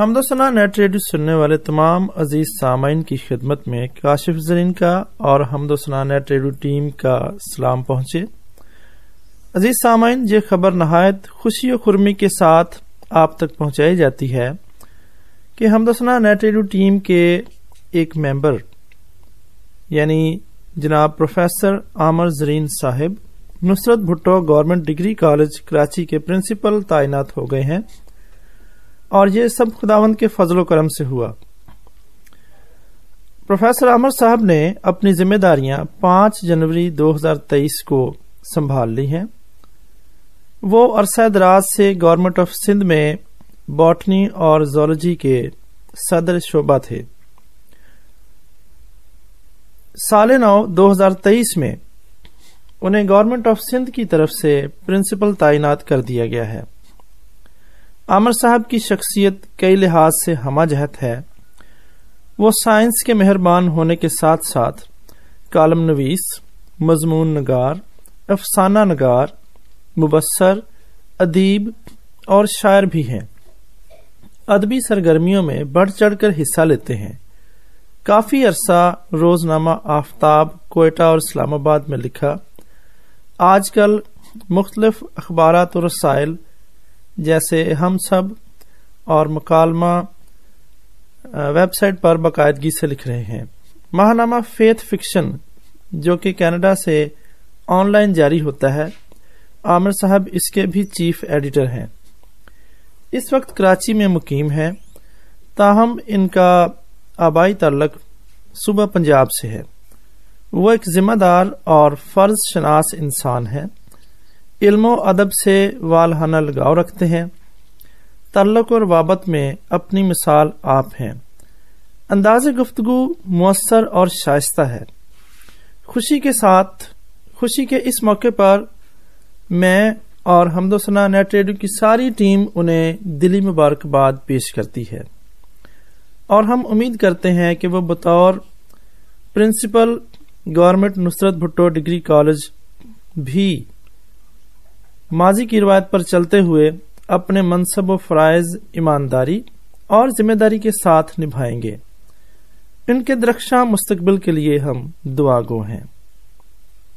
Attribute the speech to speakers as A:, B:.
A: हमदोसना net radio सुनने वाले तमाम अज़ीज़ सामाइन की खिदमत में काशिफ जरीन का और हमदोसना नेट रेडियो टीम का सलाम पहुँचे। अज़ीज़ सामाइन ये खबर नहायत खुशी और खुरमी के साथ आप तक पहुंचाई जाती है कि हमदोसना नेट रेडियो टीम के एक मेंबर, यानी जनाब professor Amar Zareen Sahib, Nusrat Bhutto government degree college Karachi के प्रिंसिपल तैनात हो गए हैं। और ये सब खुदावंद के फजलो करम से हुआ। प्रोफेसर अमर साहब ने अपनी जिम्मेदारियाँ 5 जनवरी 2023 को संभाल ली हैं। वो अरसा दराज से गवर्नमेंट ऑफ़ सिंध में बॉटनी और जोलॉजी के सदर शोबा थे। साल नौ 2023 में उन्हें गवर्नमेंट ऑफ़ सिंध की तरफ़ से प्रिंसिपल तैनात कर दिया गया है। आमर साहब की शख्सियत कई लिहाज से हमा जहत है। वो साइंस के मेहरबान होने के साथ साथ कालम नवीस, मजमून नगार, अफसाना नगार मुबसर अदीब और शायर भी हैं। अदबी सरगर्मियों में बढ़ चढ़कर हिस्सा लेते हैं। काफ़ी अरसा रोजनामा आफ्ताब कोयटा और इस्लामाबाद में लिखा, आजकल मुख्तलिफ़ अखबार और रसाइल जैसे हम सब और मकालमा वेबसाइट पर बाकायदगी से लिख रहे हैं। महानामा फेथ फिक्शन, जो कि कनाडा से ऑनलाइन जारी होता है। आमिर साहब इसके भी चीफ एडिटर हैं। इस वक्त कराची में मुकीम है। ताहम इनका आबाई तल्लक सुबह पंजाब से है। वो एक जिम्मेदार और फ़र्ज़ शनास इंसान है। इल्मो अदब से वालहाना लगाव रखते हैं। तल्लक और वाबत में अपनी मिसाल आप हैं। अंदाज गुफ्तगु मौसर और शाइस्ता है। खुशी के साथ, खुशी के इस मौके पर मैं और हमदोसना नेट रेडियो की सारी टीम उन्हें दिली मुबारकबाद पेश करती है। और हम उम्मीद करते हैं कि वो बतौर principal government Nusrat Bhutto degree college भी माजी की रिवायत पर चलते हुए अपने मनसब व फ़राइज ईमानदारी और ज़िम्मेदारी के साथ निभाएँगे। इनके दृक्षा मुस्तबिल के लिए हम दुआगो हैं।